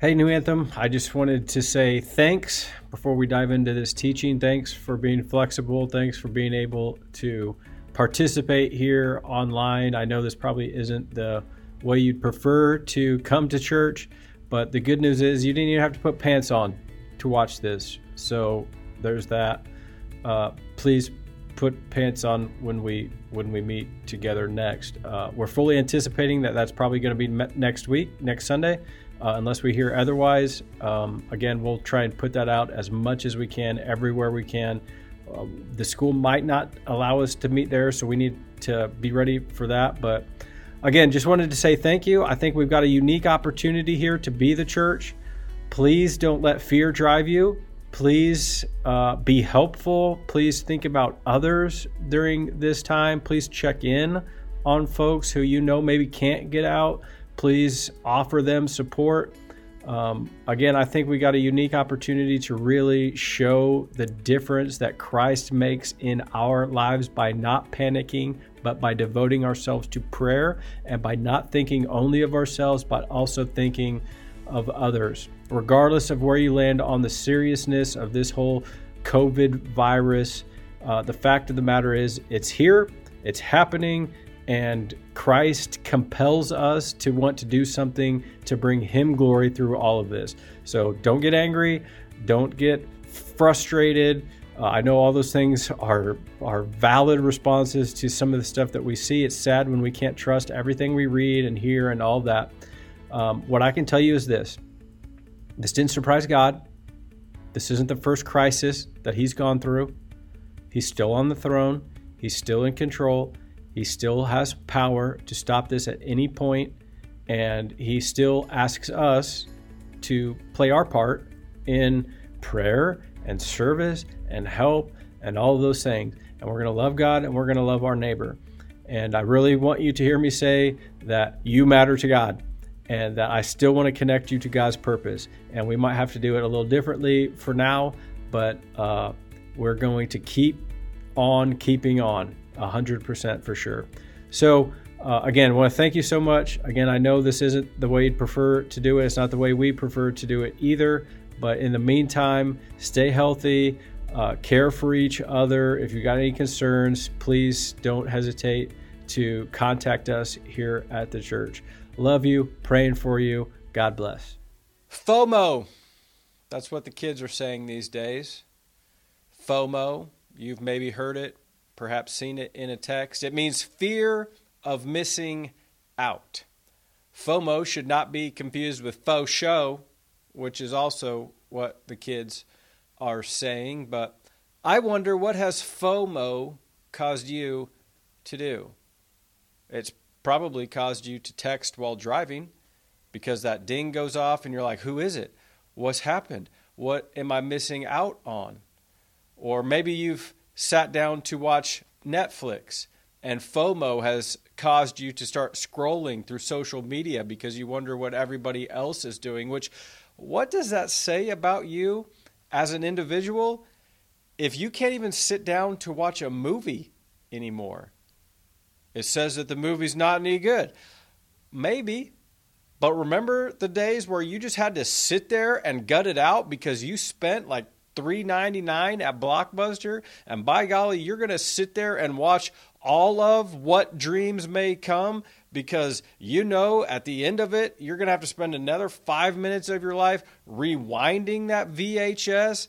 Hey, New Anthem. I just wanted to say thanks before we dive into this teaching. Thanks for being flexible. Thanks for being able to participate here online. I know this probably isn't the way you'd prefer to come to church, but the good news is you didn't even have to put pants on to watch this. So there's that. Uh, please put pants on when we when we meet together next. Uh, we're fully anticipating that that's probably going to be next week, next Sunday uh, unless we hear otherwise. Um, again, we'll try and put that out as much as we can, everywhere we can. Uh, the school might not allow us to meet there, so we need to be ready for that. But again, just wanted to say thank you. I think we've got a unique opportunity here to be the church. Please don't let fear drive you. Please uh, be helpful. Please think about others during this time. Please check in on folks who you know maybe can't get out please offer them support. Um, again, I think we got a unique opportunity to really show the difference that Christ makes in our lives by not panicking, but by devoting ourselves to prayer and by not thinking only of ourselves, but also thinking of others. Regardless of where you land on the seriousness of this whole COVID virus, uh, the fact of the matter is it's here, it's happening, and Christ compels us to want to do something to bring Him glory through all of this. So don't get angry, don't get frustrated. Uh, I know all those things are are valid responses to some of the stuff that we see. It's sad when we can't trust everything we read and hear and all that. Um, what I can tell you is this: this didn't surprise God. This isn't the first crisis that He's gone through. He's still on the throne. He's still in control he still has power to stop this at any point, and he still asks us to play our part in prayer and service and help and all of those things. And we're going to love God and we're going to love our neighbor. And I really want you to hear me say that you matter to God and that I still want to connect you to God's purpose. And we might have to do it a little differently for now, but uh, we're going to keep on keeping on. 100% for sure. So, uh, again, want to thank you so much. Again, I know this isn't the way you'd prefer to do it. It's not the way we prefer to do it either. But in the meantime, stay healthy, uh, care for each other. If you got any concerns, please don't hesitate to contact us here at the church. Love you, praying for you. God bless. FOMO. That's what the kids are saying these days. FOMO. You've maybe heard it perhaps seen it in a text. It means fear of missing out. FOMO should not be confused with faux show, which is also what the kids are saying. But I wonder what has FOMO caused you to do? It's probably caused you to text while driving because that ding goes off and you're like, who is it? What's happened? What am I missing out on? Or maybe you've sat down to watch Netflix and FOMO has caused you to start scrolling through social media because you wonder what everybody else is doing, which what does that say about you as an individual if you can't even sit down to watch a movie anymore? It says that the movie's not any good. Maybe, but remember the days where you just had to sit there and gut it out because you spent like $3.99 at Blockbuster, and by golly, you're going to sit there and watch all of what dreams may come because you know at the end of it, you're going to have to spend another five minutes of your life rewinding that VHS.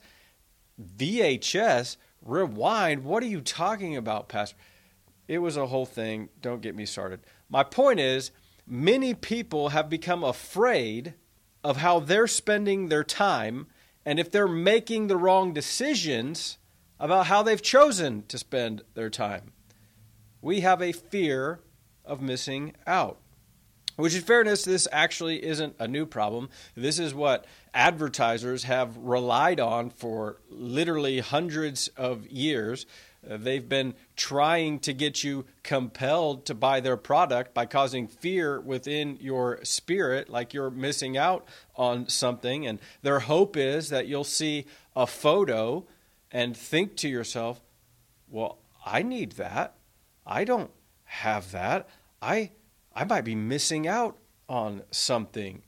VHS? Rewind? What are you talking about, Pastor? It was a whole thing. Don't get me started. My point is, many people have become afraid of how they're spending their time and if they're making the wrong decisions about how they've chosen to spend their time. We have a fear of missing out. Which, in fairness, this actually isn't a new problem. This is what advertisers have relied on for literally hundreds of years. Uh, they've been trying to get you compelled to buy their product by causing fear within your spirit, like you're missing out on something. And their hope is that you'll see a photo and think to yourself, well, I need that. I don't have that. I, I might be missing out on something.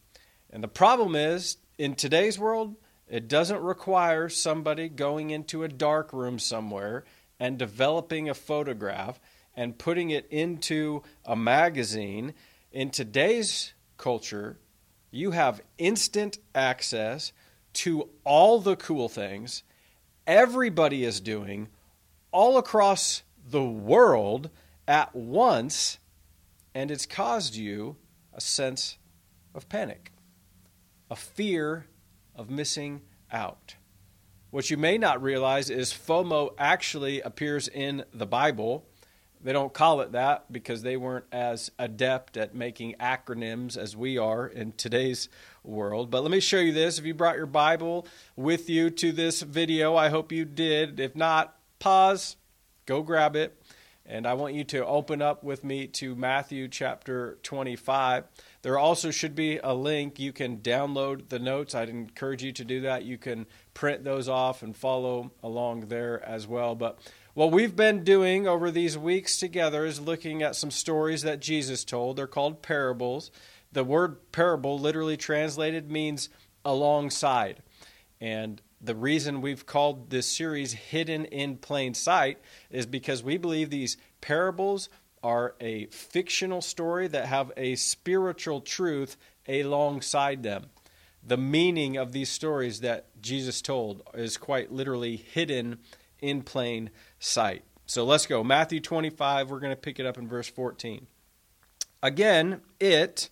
And the problem is, in today's world, it doesn't require somebody going into a dark room somewhere and developing a photograph and putting it into a magazine. In today's culture, you have instant access to all the cool things everybody is doing all across the world at once, and it's caused you a sense of panic, a fear of missing out. What you may not realize is FOMO actually appears in the Bible. They don't call it that because they weren't as adept at making acronyms as we are in today's world. But let me show you this. If you brought your Bible with you to this video, I hope you did. If not, pause, go grab it. And I want you to open up with me to Matthew chapter 25. There also should be a link. You can download the notes. I'd encourage you to do that. You can print those off and follow along there as well. But what we've been doing over these weeks together is looking at some stories that Jesus told. They're called parables. The word parable, literally translated, means alongside. And the reason we've called this series Hidden in Plain Sight is because we believe these parables are a fictional story that have a spiritual truth alongside them. The meaning of these stories that Jesus told is quite literally hidden in plain sight. So let's go. Matthew 25, we're going to pick it up in verse 14. Again, it,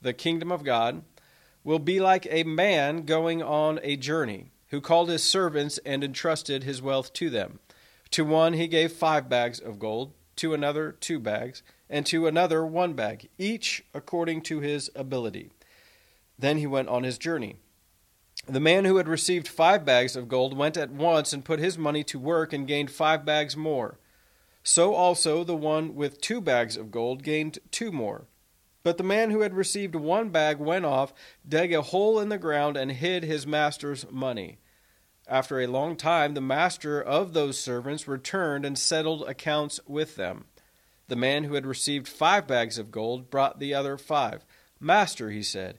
the kingdom of God, will be like a man going on a journey who called his servants and entrusted his wealth to them. To one he gave five bags of gold, to another two bags, and to another one bag, each according to his ability. Then he went on his journey. The man who had received five bags of gold went at once and put his money to work and gained five bags more. So also the one with two bags of gold gained two more. But the man who had received one bag went off, dug a hole in the ground, and hid his master's money. After a long time, the master of those servants returned and settled accounts with them. The man who had received five bags of gold brought the other five. Master, he said,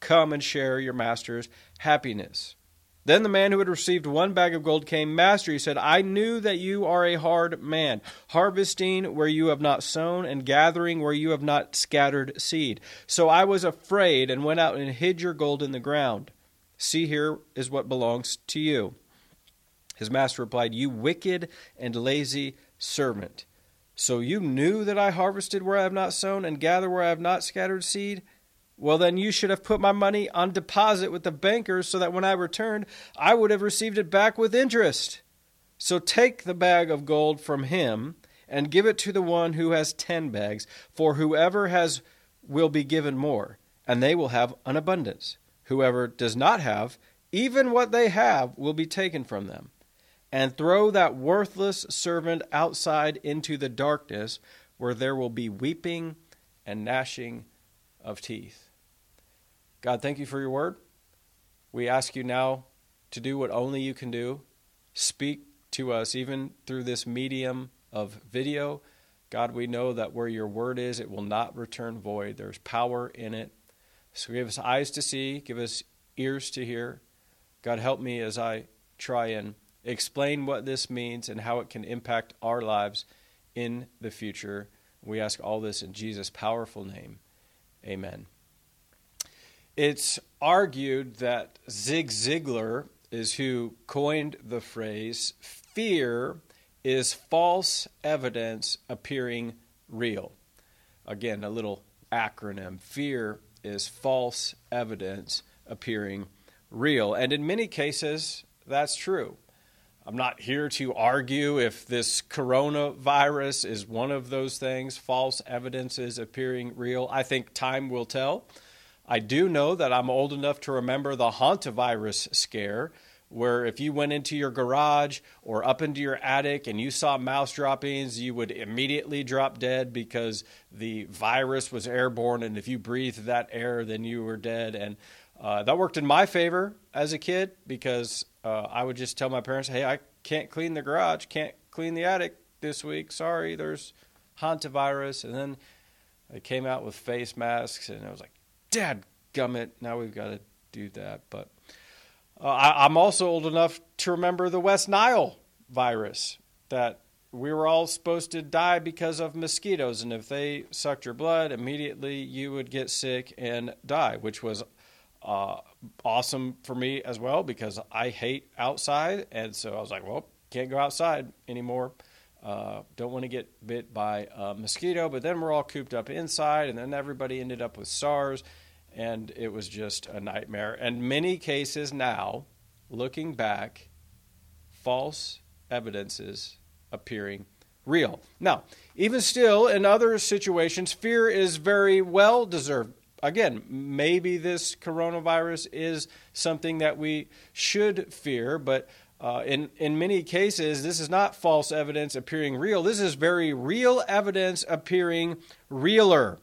Come and share your master's happiness. Then the man who had received one bag of gold came. Master, he said, I knew that you are a hard man, harvesting where you have not sown, and gathering where you have not scattered seed. So I was afraid and went out and hid your gold in the ground. See, here is what belongs to you. His master replied, You wicked and lazy servant. So you knew that I harvested where I have not sown, and gathered where I have not scattered seed? Well, then you should have put my money on deposit with the bankers so that when I returned, I would have received it back with interest. So take the bag of gold from him and give it to the one who has ten bags, for whoever has will be given more, and they will have an abundance. Whoever does not have, even what they have will be taken from them. And throw that worthless servant outside into the darkness, where there will be weeping and gnashing of teeth. God, thank you for your word. We ask you now to do what only you can do. Speak to us, even through this medium of video. God, we know that where your word is, it will not return void. There's power in it. So give us eyes to see, give us ears to hear. God, help me as I try and explain what this means and how it can impact our lives in the future. We ask all this in Jesus' powerful name. Amen. It's argued that Zig Ziglar is who coined the phrase fear is false evidence appearing real. Again, a little acronym. Fear is false evidence appearing real. And in many cases, that's true. I'm not here to argue if this coronavirus is one of those things, false evidence is appearing real. I think time will tell. I do know that I'm old enough to remember the hantavirus scare, where if you went into your garage or up into your attic and you saw mouse droppings, you would immediately drop dead because the virus was airborne. And if you breathed that air, then you were dead. And uh, that worked in my favor as a kid because uh, I would just tell my parents, hey, I can't clean the garage, can't clean the attic this week. Sorry, there's hantavirus. And then they came out with face masks, and I was like, Dad gummit, now we've got to do that. But uh, I, I'm also old enough to remember the West Nile virus that we were all supposed to die because of mosquitoes, and if they sucked your blood, immediately you would get sick and die, which was uh, awesome for me as well because I hate outside, and so I was like, well, can't go outside anymore. Uh, don't want to get bit by a mosquito, but then we're all cooped up inside, and then everybody ended up with SARS, and it was just a nightmare. And many cases now, looking back, false evidences appearing real. Now, even still, in other situations, fear is very well deserved. Again, maybe this coronavirus is something that we should fear, but uh, in, in many cases, this is not false evidence appearing real. This is very real evidence appearing realer.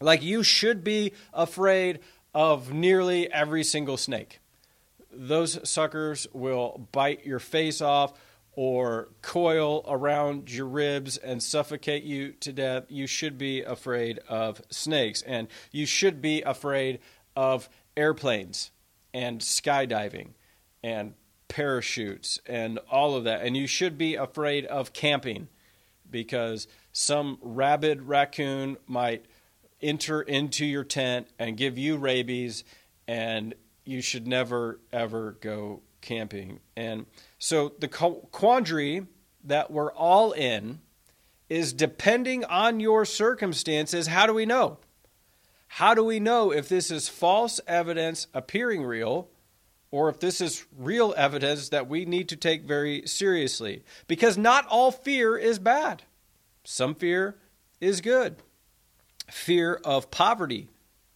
Like you should be afraid of nearly every single snake. Those suckers will bite your face off or coil around your ribs and suffocate you to death. You should be afraid of snakes. And you should be afraid of airplanes and skydiving and parachutes and all of that. And you should be afraid of camping because some rabid raccoon might enter into your tent and give you rabies, and you should never, ever go camping. And so the quandary that we're all in is depending on your circumstances, how do we know? How do we know if this is false evidence appearing real or if this is real evidence that we need to take very seriously. Because not all fear is bad, some fear is good. Fear of poverty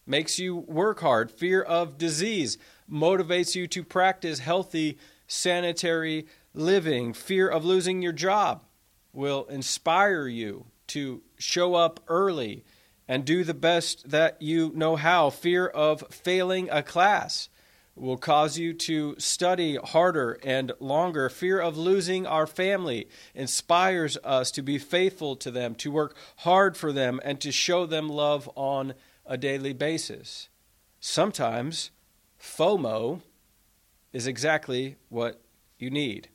makes you work hard, fear of disease motivates you to practice healthy, sanitary living, fear of losing your job will inspire you to show up early and do the best that you know how. Fear of failing a class will cause you to study harder and longer. Fear of losing our family inspires us to be faithful to them, to work hard for them, and to show them love on a daily basis. Sometimes FOMO is exactly what you need.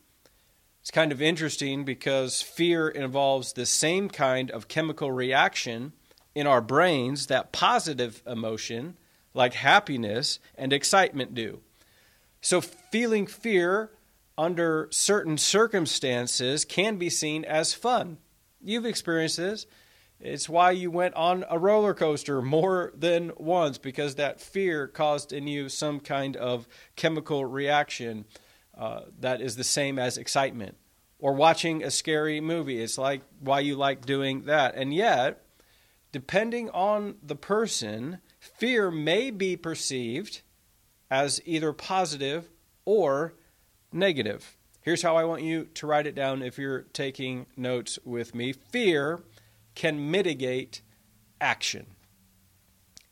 It's kind of interesting because fear involves the same kind of chemical reaction in our brains that positive emotion like happiness and excitement do. So, feeling fear under certain circumstances can be seen as fun. You've experienced this. It's why you went on a roller coaster more than once because that fear caused in you some kind of chemical reaction uh, that is the same as excitement. Or watching a scary movie. It's like why you like doing that. And yet, depending on the person, fear may be perceived as either positive or negative. Here's how I want you to write it down if you're taking notes with me. Fear can mitigate action.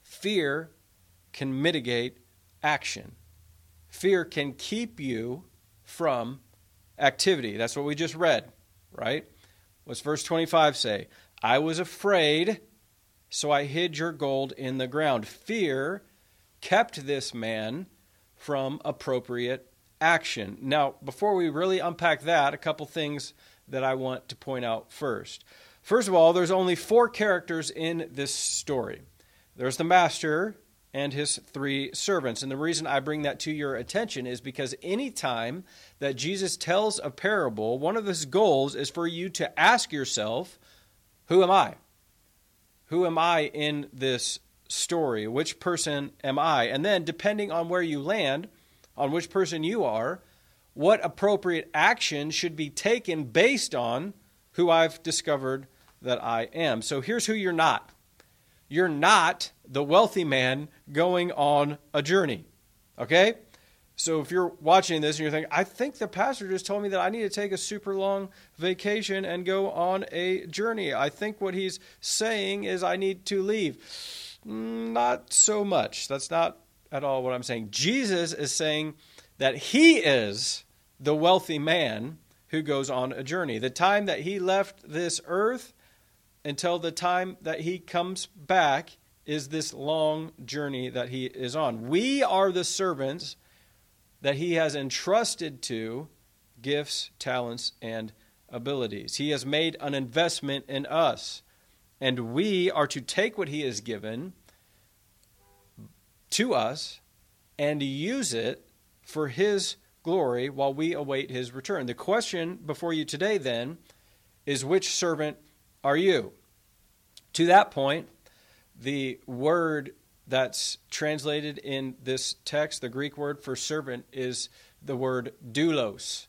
Fear can mitigate action. Fear can keep you from activity. That's what we just read, right? What's verse 25 say? I was afraid so I hid your gold in the ground. Fear kept this man from appropriate action. Now, before we really unpack that, a couple things that I want to point out first. First of all, there's only four characters in this story there's the master and his three servants. And the reason I bring that to your attention is because anytime that Jesus tells a parable, one of his goals is for you to ask yourself, Who am I? Who am I in this story? Which person am I? And then, depending on where you land, on which person you are, what appropriate action should be taken based on who I've discovered that I am. So here's who you're not you're not the wealthy man going on a journey. Okay? So if you're watching this and you're thinking, I think the pastor just told me that I need to take a super long vacation and go on a journey. I think what he's saying is I need to leave. Mm, not so much. That's not at all what I'm saying. Jesus is saying that he is the wealthy man who goes on a journey. The time that he left this earth until the time that he comes back is this long journey that he is on. We are the servants that he has entrusted to gifts, talents, and abilities. He has made an investment in us, and we are to take what he has given to us and use it for his glory while we await his return. The question before you today, then, is which servant are you? To that point, the word that's translated in this text, the Greek word for servant is the word doulos.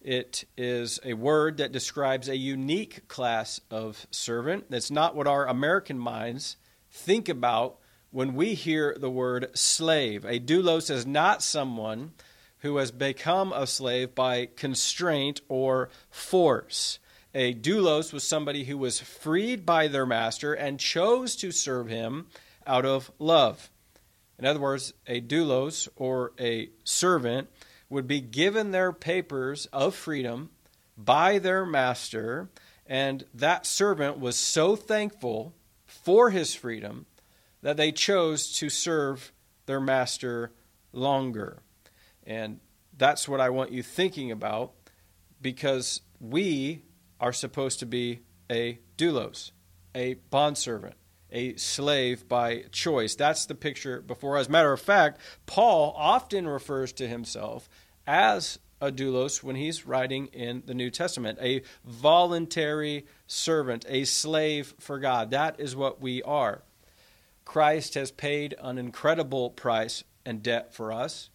It is a word that describes a unique class of servant. That's not what our American minds think about when we hear the word slave. A doulos is not someone who has become a slave by constraint or force. A doulos was somebody who was freed by their master and chose to serve him out of love. In other words, a doulos or a servant would be given their papers of freedom by their master, and that servant was so thankful for his freedom that they chose to serve their master longer. And that's what I want you thinking about because we are supposed to be a doulos, a bondservant a slave by choice. That's the picture before us. Matter of fact, Paul often refers to himself as a doulos when he's writing in the New Testament, a voluntary servant, a slave for God. That is what we are. Christ has paid an incredible price and debt for us.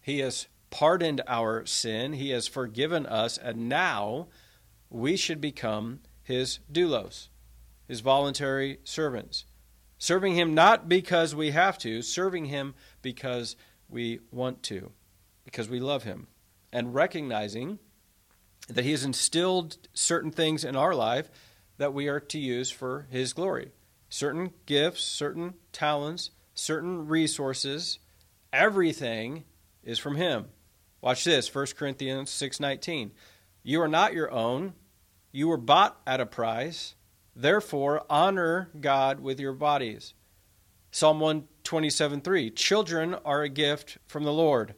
He has pardoned our sin, He has forgiven us, and now we should become His doulos his voluntary servants. Serving him not because we have to, serving him because we want to, because we love him. And recognizing that he has instilled certain things in our life that we are to use for his glory. Certain gifts, certain talents, certain resources, everything is from him. Watch this, 1 Corinthians 6:19. You are not your own. You were bought at a price. Therefore, honor God with your bodies. Psalm 127 3 Children are a gift from the Lord,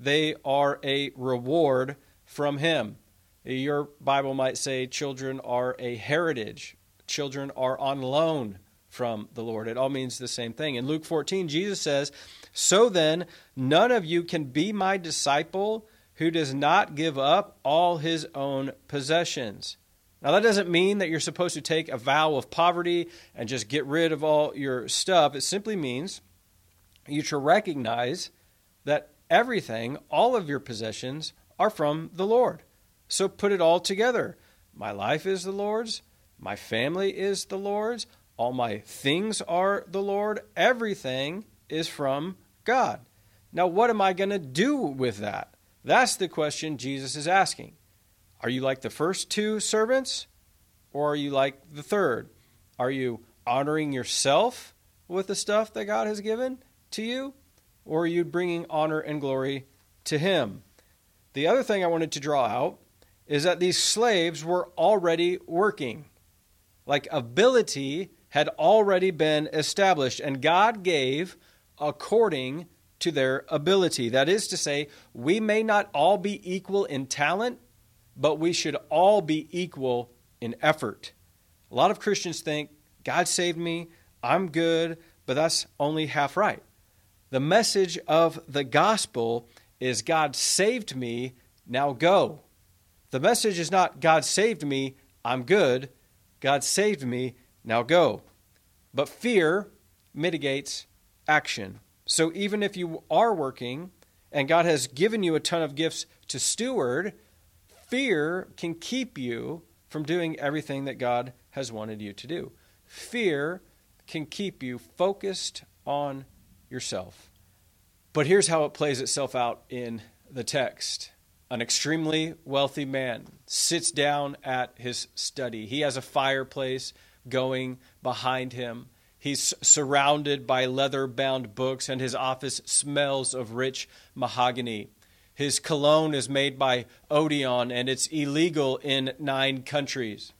they are a reward from Him. Your Bible might say children are a heritage, children are on loan from the Lord. It all means the same thing. In Luke 14, Jesus says, So then, none of you can be my disciple who does not give up all his own possessions. Now, that doesn't mean that you're supposed to take a vow of poverty and just get rid of all your stuff. It simply means you should recognize that everything, all of your possessions, are from the Lord. So put it all together. My life is the Lord's, my family is the Lord's, all my things are the Lord, everything is from God. Now, what am I going to do with that? That's the question Jesus is asking. Are you like the first two servants or are you like the third? Are you honoring yourself with the stuff that God has given to you or are you bringing honor and glory to Him? The other thing I wanted to draw out is that these slaves were already working. Like ability had already been established, and God gave according to their ability. That is to say, we may not all be equal in talent, but we should all be equal in effort. A lot of Christians think, God saved me, I'm good, but that's only half right. The message of the gospel is God saved me, now go. The message is not God saved me, I'm good. God saved me, now go. But fear mitigates action. So even if you are working and God has given you a ton of gifts to steward, Fear can keep you from doing everything that God has wanted you to do. Fear can keep you focused on yourself. But here's how it plays itself out in the text. An extremely wealthy man sits down at his study. He has a fireplace going behind him. He's surrounded by leather bound books, and his office smells of rich mahogany. His cologne is made by Odeon, and it's illegal in nine countries.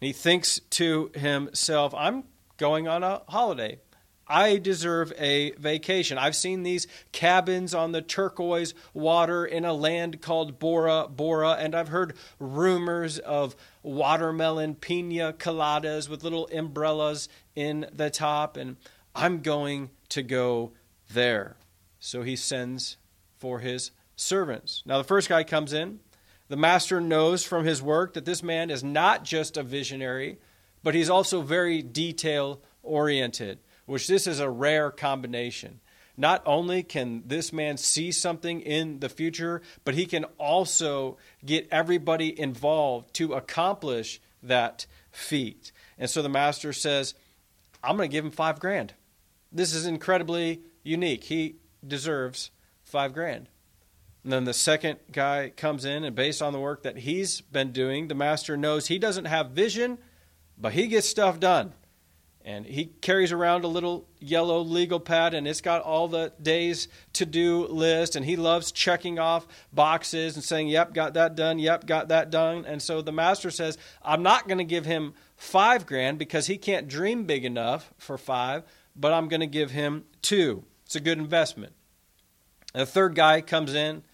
He thinks to himself, I'm going on a holiday. I deserve a vacation. I've seen these cabins on the turquoise water in a land called Bora Bora, and I've heard rumors of watermelon pina coladas with little umbrellas in the top, and I'm going to go there. So he sends for his servants. Now, the first guy comes in. The master knows from his work that this man is not just a visionary, but he's also very detail oriented which this is a rare combination. Not only can this man see something in the future, but he can also get everybody involved to accomplish that feat. And so the master says, I'm going to give him five grand. This is incredibly unique. He deserves five grand. And then the second guy comes in, and based on the work that he's been doing, the master knows he doesn't have vision, but he gets stuff done. And he carries around a little yellow legal pad and it's got all the days to do list and he loves checking off boxes and saying yep got that done yep got that done. And so the master says i'm not going to give him five grand because he can't dream big enough for five but i'm going to give him two. It's a good investment. And the third guy comes in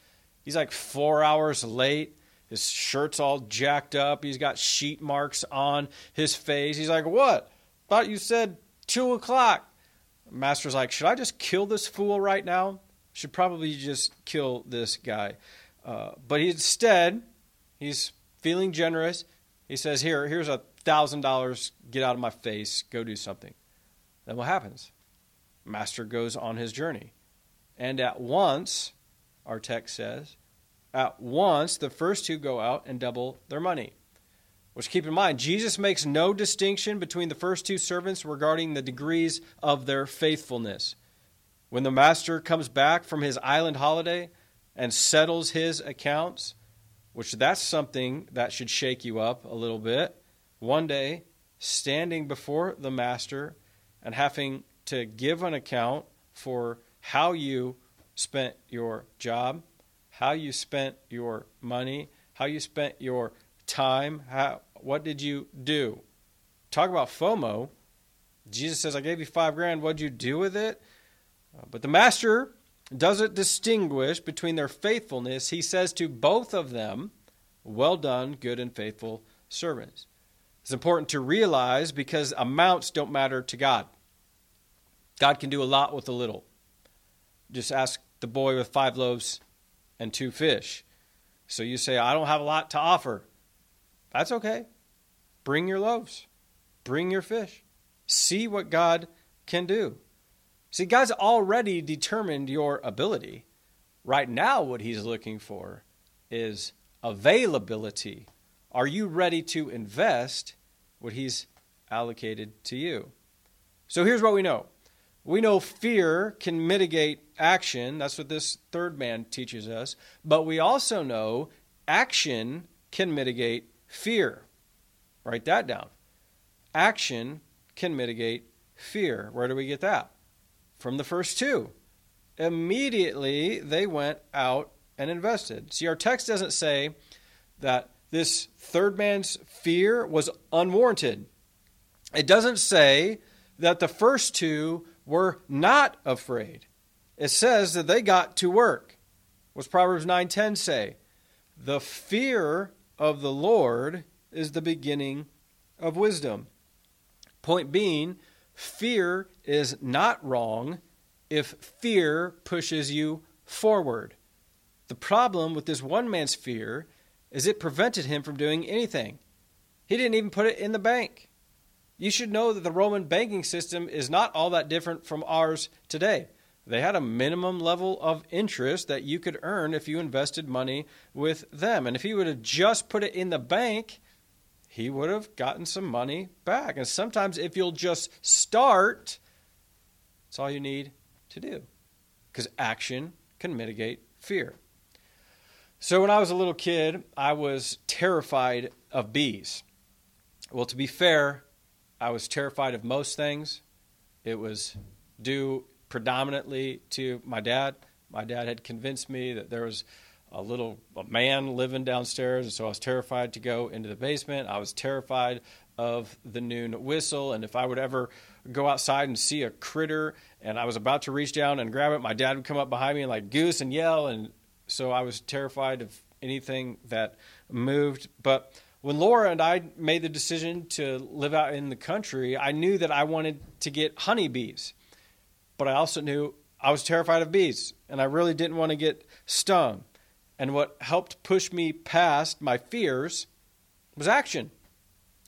he's like four hours late his shirt's all jacked up he's got sheet marks on his face he's like what Thought you said two o'clock. Master's like, should I just kill this fool right now? Should probably just kill this guy. Uh, but he, instead, he's feeling generous. He says, Here, here's a thousand dollars. Get out of my face. Go do something. Then what happens? Master goes on his journey. And at once, our text says, at once the first two go out and double their money. Which keep in mind, Jesus makes no distinction between the first two servants regarding the degrees of their faithfulness. When the master comes back from his island holiday and settles his accounts, which that's something that should shake you up a little bit. One day, standing before the master and having to give an account for how you spent your job, how you spent your money, how you spent your time? How, what did you do? Talk about FOMO. Jesus says, I gave you five grand. What'd you do with it? Uh, but the master doesn't distinguish between their faithfulness. He says to both of them, Well done, good and faithful servants. It's important to realize because amounts don't matter to God. God can do a lot with a little. Just ask the boy with five loaves and two fish. So you say, I don't have a lot to offer. That's okay. Bring your loaves, bring your fish. See what God can do. See, God's already determined your ability. Right now, what He's looking for is availability. Are you ready to invest what He's allocated to you? So here's what we know we know fear can mitigate action. That's what this third man teaches us. But we also know action can mitigate Fear. Write that down. Action can mitigate fear. Where do we get that? From the first two. Immediately they went out and invested. See, our text doesn't say that this third man's fear was unwarranted. It doesn't say that the first two were not afraid. It says that they got to work. What's Proverbs 9:10 say? The fear of the Lord is the beginning of wisdom. Point being, fear is not wrong if fear pushes you forward. The problem with this one man's fear is it prevented him from doing anything. He didn't even put it in the bank. You should know that the Roman banking system is not all that different from ours today. They had a minimum level of interest that you could earn if you invested money with them. And if he would have just put it in the bank, he would have gotten some money back. And sometimes, if you'll just start, it's all you need to do because action can mitigate fear. So, when I was a little kid, I was terrified of bees. Well, to be fair, I was terrified of most things. It was due predominantly to my dad. My dad had convinced me that there was a little a man living downstairs, and so I was terrified to go into the basement. I was terrified of the noon whistle, and if I would ever go outside and see a critter, and I was about to reach down and grab it, my dad would come up behind me and like goose and yell, and so I was terrified of anything that moved. But when Laura and I made the decision to live out in the country, I knew that I wanted to get honeybees, but I also knew I was terrified of bees, and I really didn't want to get stung. And what helped push me past my fears was action.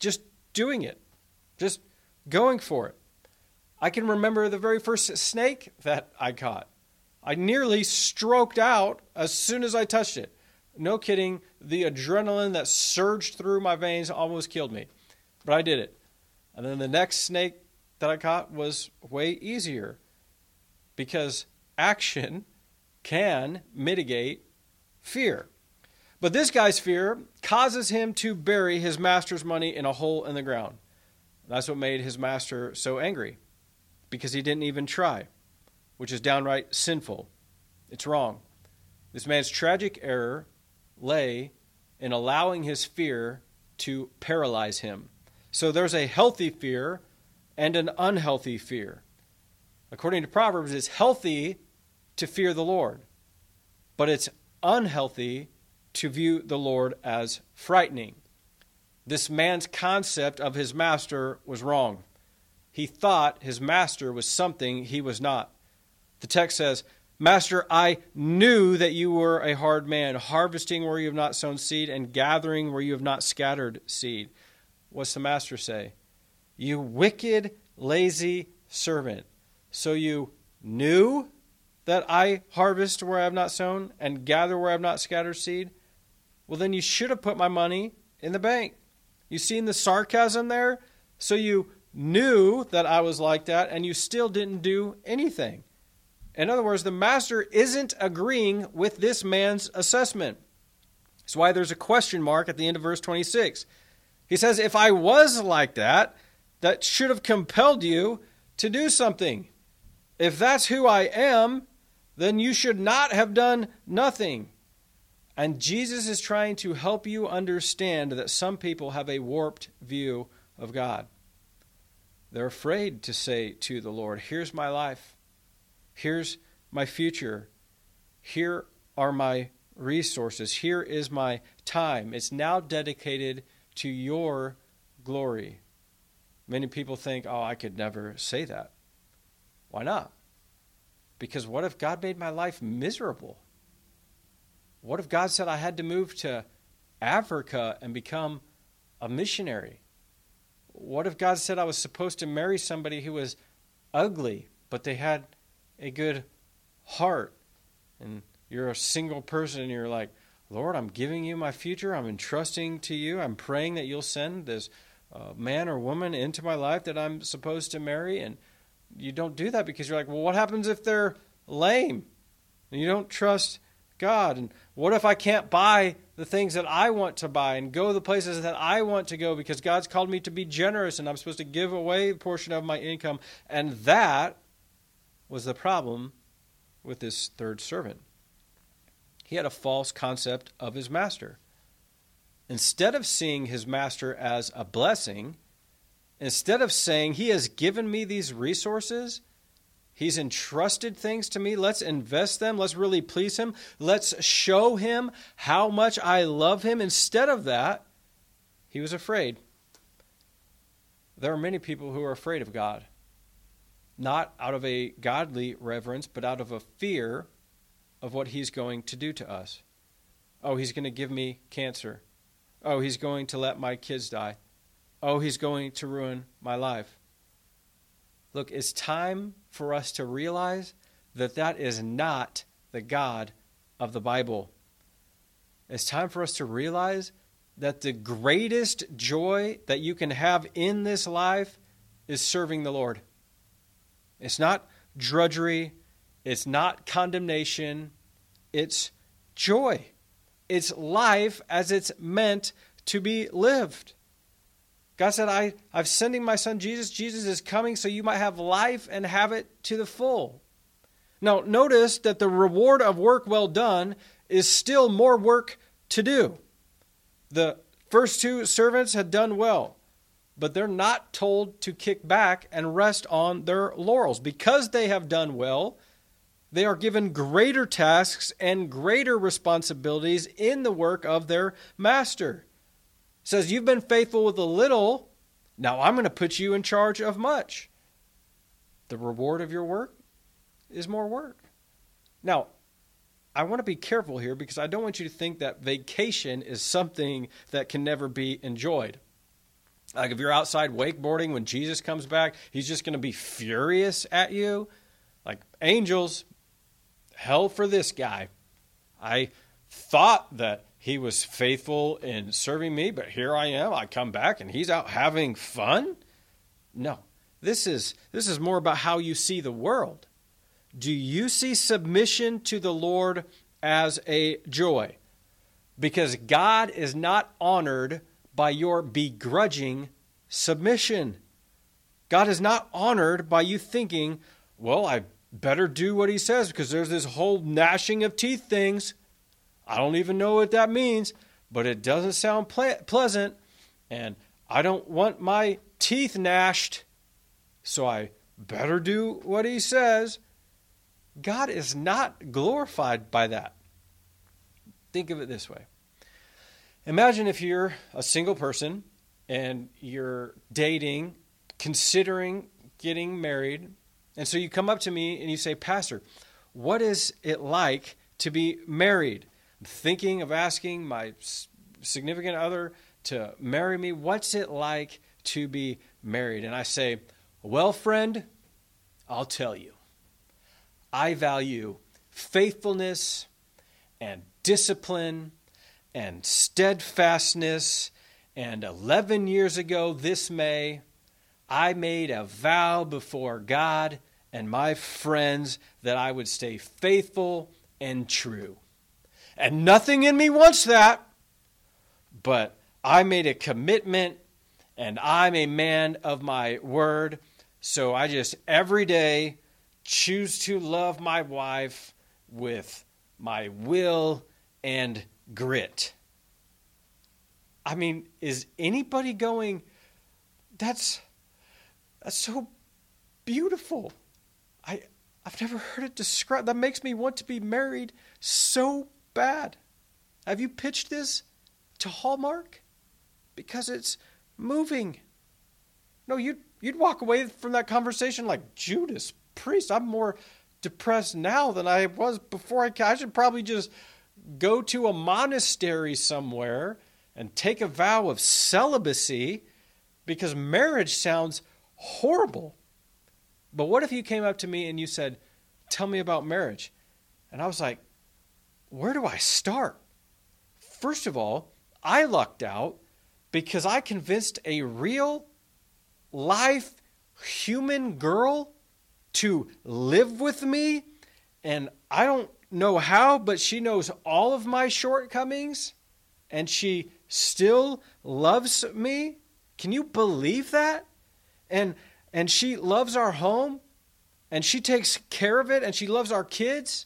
Just doing it. Just going for it. I can remember the very first snake that I caught. I nearly stroked out as soon as I touched it. No kidding, the adrenaline that surged through my veins almost killed me. But I did it. And then the next snake that I caught was way easier because action can mitigate fear. But this guy's fear causes him to bury his master's money in a hole in the ground. That's what made his master so angry, because he didn't even try, which is downright sinful. It's wrong. This man's tragic error lay in allowing his fear to paralyze him. So there's a healthy fear and an unhealthy fear. According to Proverbs, it's healthy to fear the Lord, but it's unhealthy to view the Lord as frightening. This man's concept of his master was wrong. He thought his master was something he was not. The text says, Master, I knew that you were a hard man, harvesting where you have not sown seed and gathering where you have not scattered seed. What's the master say? You wicked, lazy servant. So you knew that I harvest where I have not sown and gather where I have not scattered seed? Well, then you should have put my money in the bank. You seen the sarcasm there? So you knew that I was like that and you still didn't do anything. In other words, the master isn't agreeing with this man's assessment. That's why there's a question mark at the end of verse 26. He says, If I was like that, that should have compelled you to do something. If that's who I am, then you should not have done nothing. And Jesus is trying to help you understand that some people have a warped view of God. They're afraid to say to the Lord, Here's my life. Here's my future. Here are my resources. Here is my time. It's now dedicated to your glory. Many people think, oh, I could never say that. Why not? Because what if God made my life miserable? What if God said I had to move to Africa and become a missionary? What if God said I was supposed to marry somebody who was ugly, but they had a good heart. And you're a single person and you're like, Lord, I'm giving you my future. I'm entrusting to you. I'm praying that you'll send this uh, man or woman into my life that I'm supposed to marry. And you don't do that because you're like, well, what happens if they're lame? And you don't trust God. And what if I can't buy the things that I want to buy and go the places that I want to go because God's called me to be generous and I'm supposed to give away a portion of my income? And that was the problem with this third servant. He had a false concept of his master. Instead of seeing his master as a blessing, instead of saying, He has given me these resources, He's entrusted things to me. Let's invest them. Let's really please Him. Let's show Him how much I love Him. Instead of that, he was afraid. There are many people who are afraid of God not out of a godly reverence, but out of a fear of what he's going to do to us. Oh, he's going to give me cancer. Oh, he's going to let my kids die. Oh, he's going to ruin my life. Look, it's time for us to realize that that is not the God of the Bible. It's time for us to realize that the greatest joy that you can have in this life is serving the Lord. It's not drudgery, it's not condemnation, it's joy. It's life as it's meant to be lived. God said, I, I'm sending my son Jesus. Jesus is coming so you might have life and have it to the full. Now, notice that the reward of work well done is still more work to do. The first two servants had done well, but they're not told to kick back and rest on their laurels. Because they have done well, they are given greater tasks and greater responsibilities in the work of their master. Says, You've been faithful with a little, now I'm going to put you in charge of much. The reward of your work is more work. Now, I want to be careful here because I don't want you to think that vacation is something that can never be enjoyed. Like if you're outside wakeboarding when Jesus comes back, he's just going to be furious at you. Like angels, hell for this guy. I thought that he was faithful in serving me, but here I am. I come back and he's out having fun? No. This is this is more about how you see the world. Do you see submission to the Lord as a joy? Because God is not honored by your begrudging submission. God is not honored by you thinking, well, I better do what he says because there's this whole gnashing of teeth things. I don't even know what that means, but it doesn't sound ple- pleasant. And I don't want my teeth gnashed, so I better do what he says. God is not glorified by that. Think of it this way Imagine if you're a single person and you're dating, considering getting married, and so you come up to me and you say, Pastor, what is it like to be married? Thinking of asking my significant other to marry me. What's it like to be married? And I say, Well, friend, I'll tell you. I value faithfulness and discipline and steadfastness. And 11 years ago, this May, I made a vow before God and my friends that I would stay faithful and true. And nothing in me wants that, but I made a commitment and I'm a man of my word. So I just every day choose to love my wife with my will and grit. I mean, is anybody going, that's, that's so beautiful. I, I've never heard it described. That makes me want to be married so bad. Have you pitched this to Hallmark? Because it's moving. No, you'd, you'd walk away from that conversation like Judas priest. I'm more depressed now than I was before I. I should probably just go to a monastery somewhere and take a vow of celibacy because marriage sounds horrible. But what if you came up to me and you said, Tell me about marriage? And I was like, Where do I start? First of all, I lucked out because I convinced a real life human girl to live with me. And I don't know how, but she knows all of my shortcomings and she still loves me. Can you believe that? And and she loves our home and she takes care of it and she loves our kids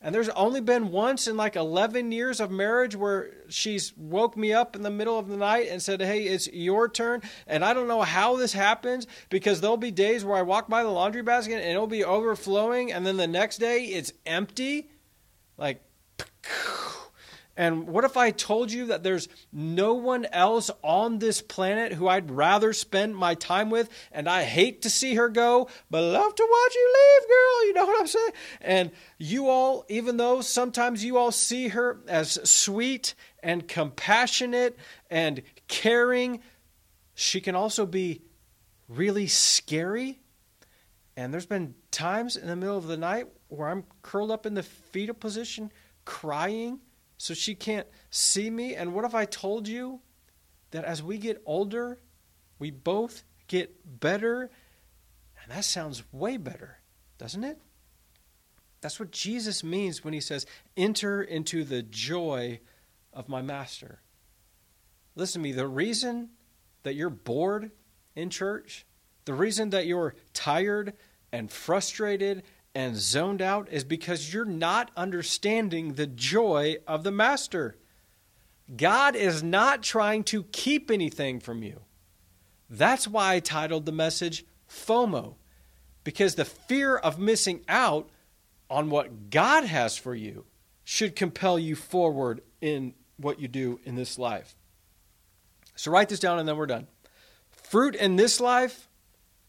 and there's only been once in like 11 years of marriage where she's woke me up in the middle of the night and said, Hey, it's your turn. And I don't know how this happens because there'll be days where I walk by the laundry basket and it'll be overflowing. And then the next day it's empty. Like, and what if I told you that there's no one else on this planet who I'd rather spend my time with and I hate to see her go, but love to watch you leave, girl? You know what I'm saying? And you all, even though sometimes you all see her as sweet and compassionate and caring, she can also be really scary. And there's been times in the middle of the night where I'm curled up in the fetal position crying so she can't see me? And what if I told you that as we get older, we both get better? And that sounds way better, doesn't it? That's what Jesus means when he says, Enter into the joy of my master. Listen to me, the reason that you're bored in church, the reason that you're tired and frustrated and zoned out is because you're not understanding the joy of the master. God is not trying to keep anything from you. That's why I titled the message FOMO, because the fear of missing out on what God has for you should compel you forward in what you do in this life. So write this down and then we're done. Fruit in this life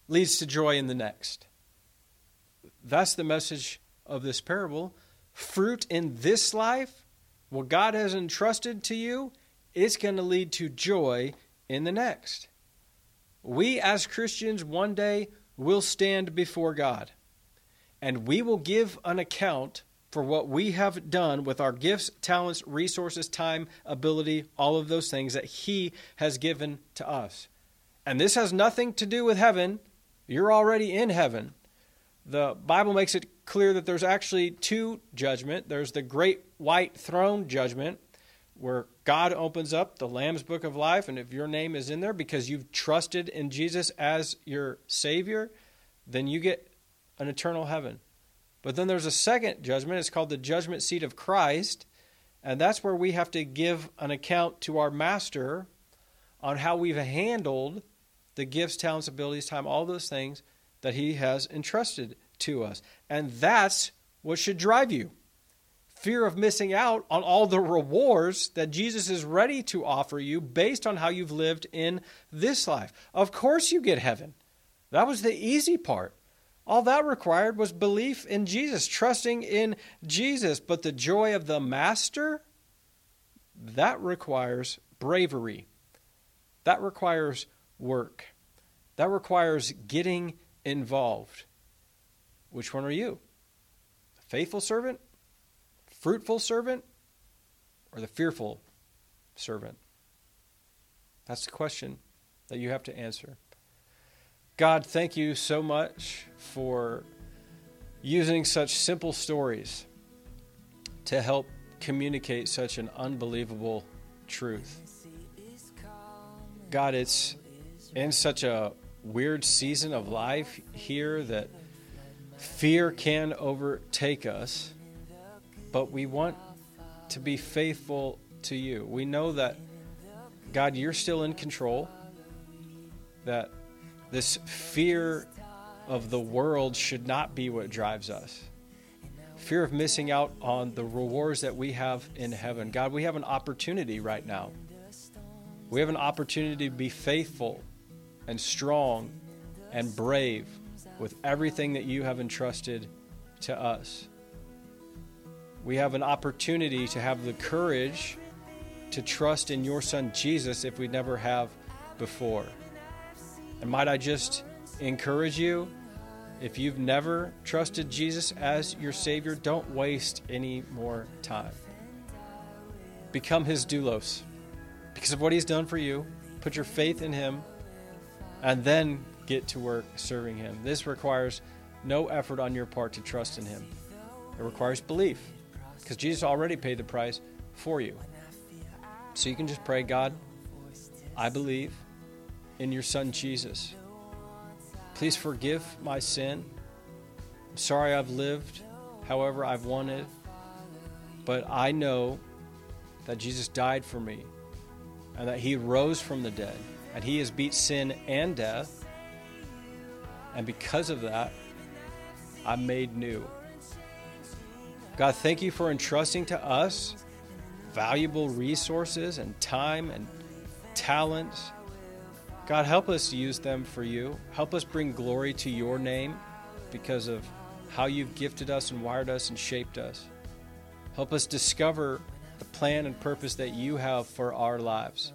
leads to joy in the next. That's the message of this parable. Fruit in this life, what God has entrusted to you, is going to lead to joy in the next. We as Christians one day will stand before God and we will give an account for what we have done with our gifts, talents, resources, time, ability, all of those things that He has given to us. And this has nothing to do with heaven. You're already in heaven. The Bible makes it clear that there's actually two judgment. There's the great white throne judgment where God opens up the Lamb's book of life and if your name is in there because you've trusted in Jesus as your savior, then you get an eternal heaven. But then there's a second judgment. It's called the judgment seat of Christ. And that's where we have to give an account to our master on how we've handled the gifts, talents, abilities, time, all those things that he has entrusted to us. And that's what should drive you. Fear of missing out on all the rewards that Jesus is ready to offer you based on how you've lived in this life. Of course, you get heaven. That was the easy part. All that required was belief in Jesus, trusting in Jesus. But the joy of the Master, that requires bravery. That requires work. That requires getting involved. Which one are you? The faithful servant, fruitful servant, or the fearful servant? That's the question that you have to answer. God, thank you so much for using such simple stories to help communicate such an unbelievable truth. God, it's in such a weird season of life here that fear can overtake us, but we want to be faithful to you. We know that, God, you're still in control, that this fear of the world should not be what drives us. Fear of missing out on the rewards that we have in heaven. God, we have an opportunity right now. We have an opportunity to be faithful and strong and brave with everything that you have entrusted to us. We have an opportunity to have the courage to trust in your Son Jesus if we never have before. And might I just encourage you if you've never trusted Jesus as your Savior, don't waste any more time. Become His doulos because of what He's done for you. Put your faith in Him and then get to work serving Him. This requires no effort on your part to trust in Him, it requires belief because Jesus already paid the price for you. So you can just pray, God, I believe in your Son Jesus. Please forgive my sin. I'm sorry I've lived however I've wanted, but I know that Jesus died for me and that he rose from the dead and he has beat sin and death. And because of that, I'm made new. God, thank you for entrusting to us valuable resources and time and talents God, help us use them for you. Help us bring glory to your name because of how you've gifted us and wired us and shaped us. Help us discover the plan and purpose that you have for our lives.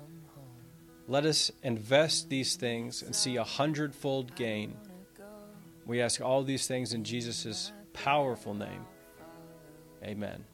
Let us invest these things and see a hundredfold gain. We ask all these things in Jesus' powerful name. Amen.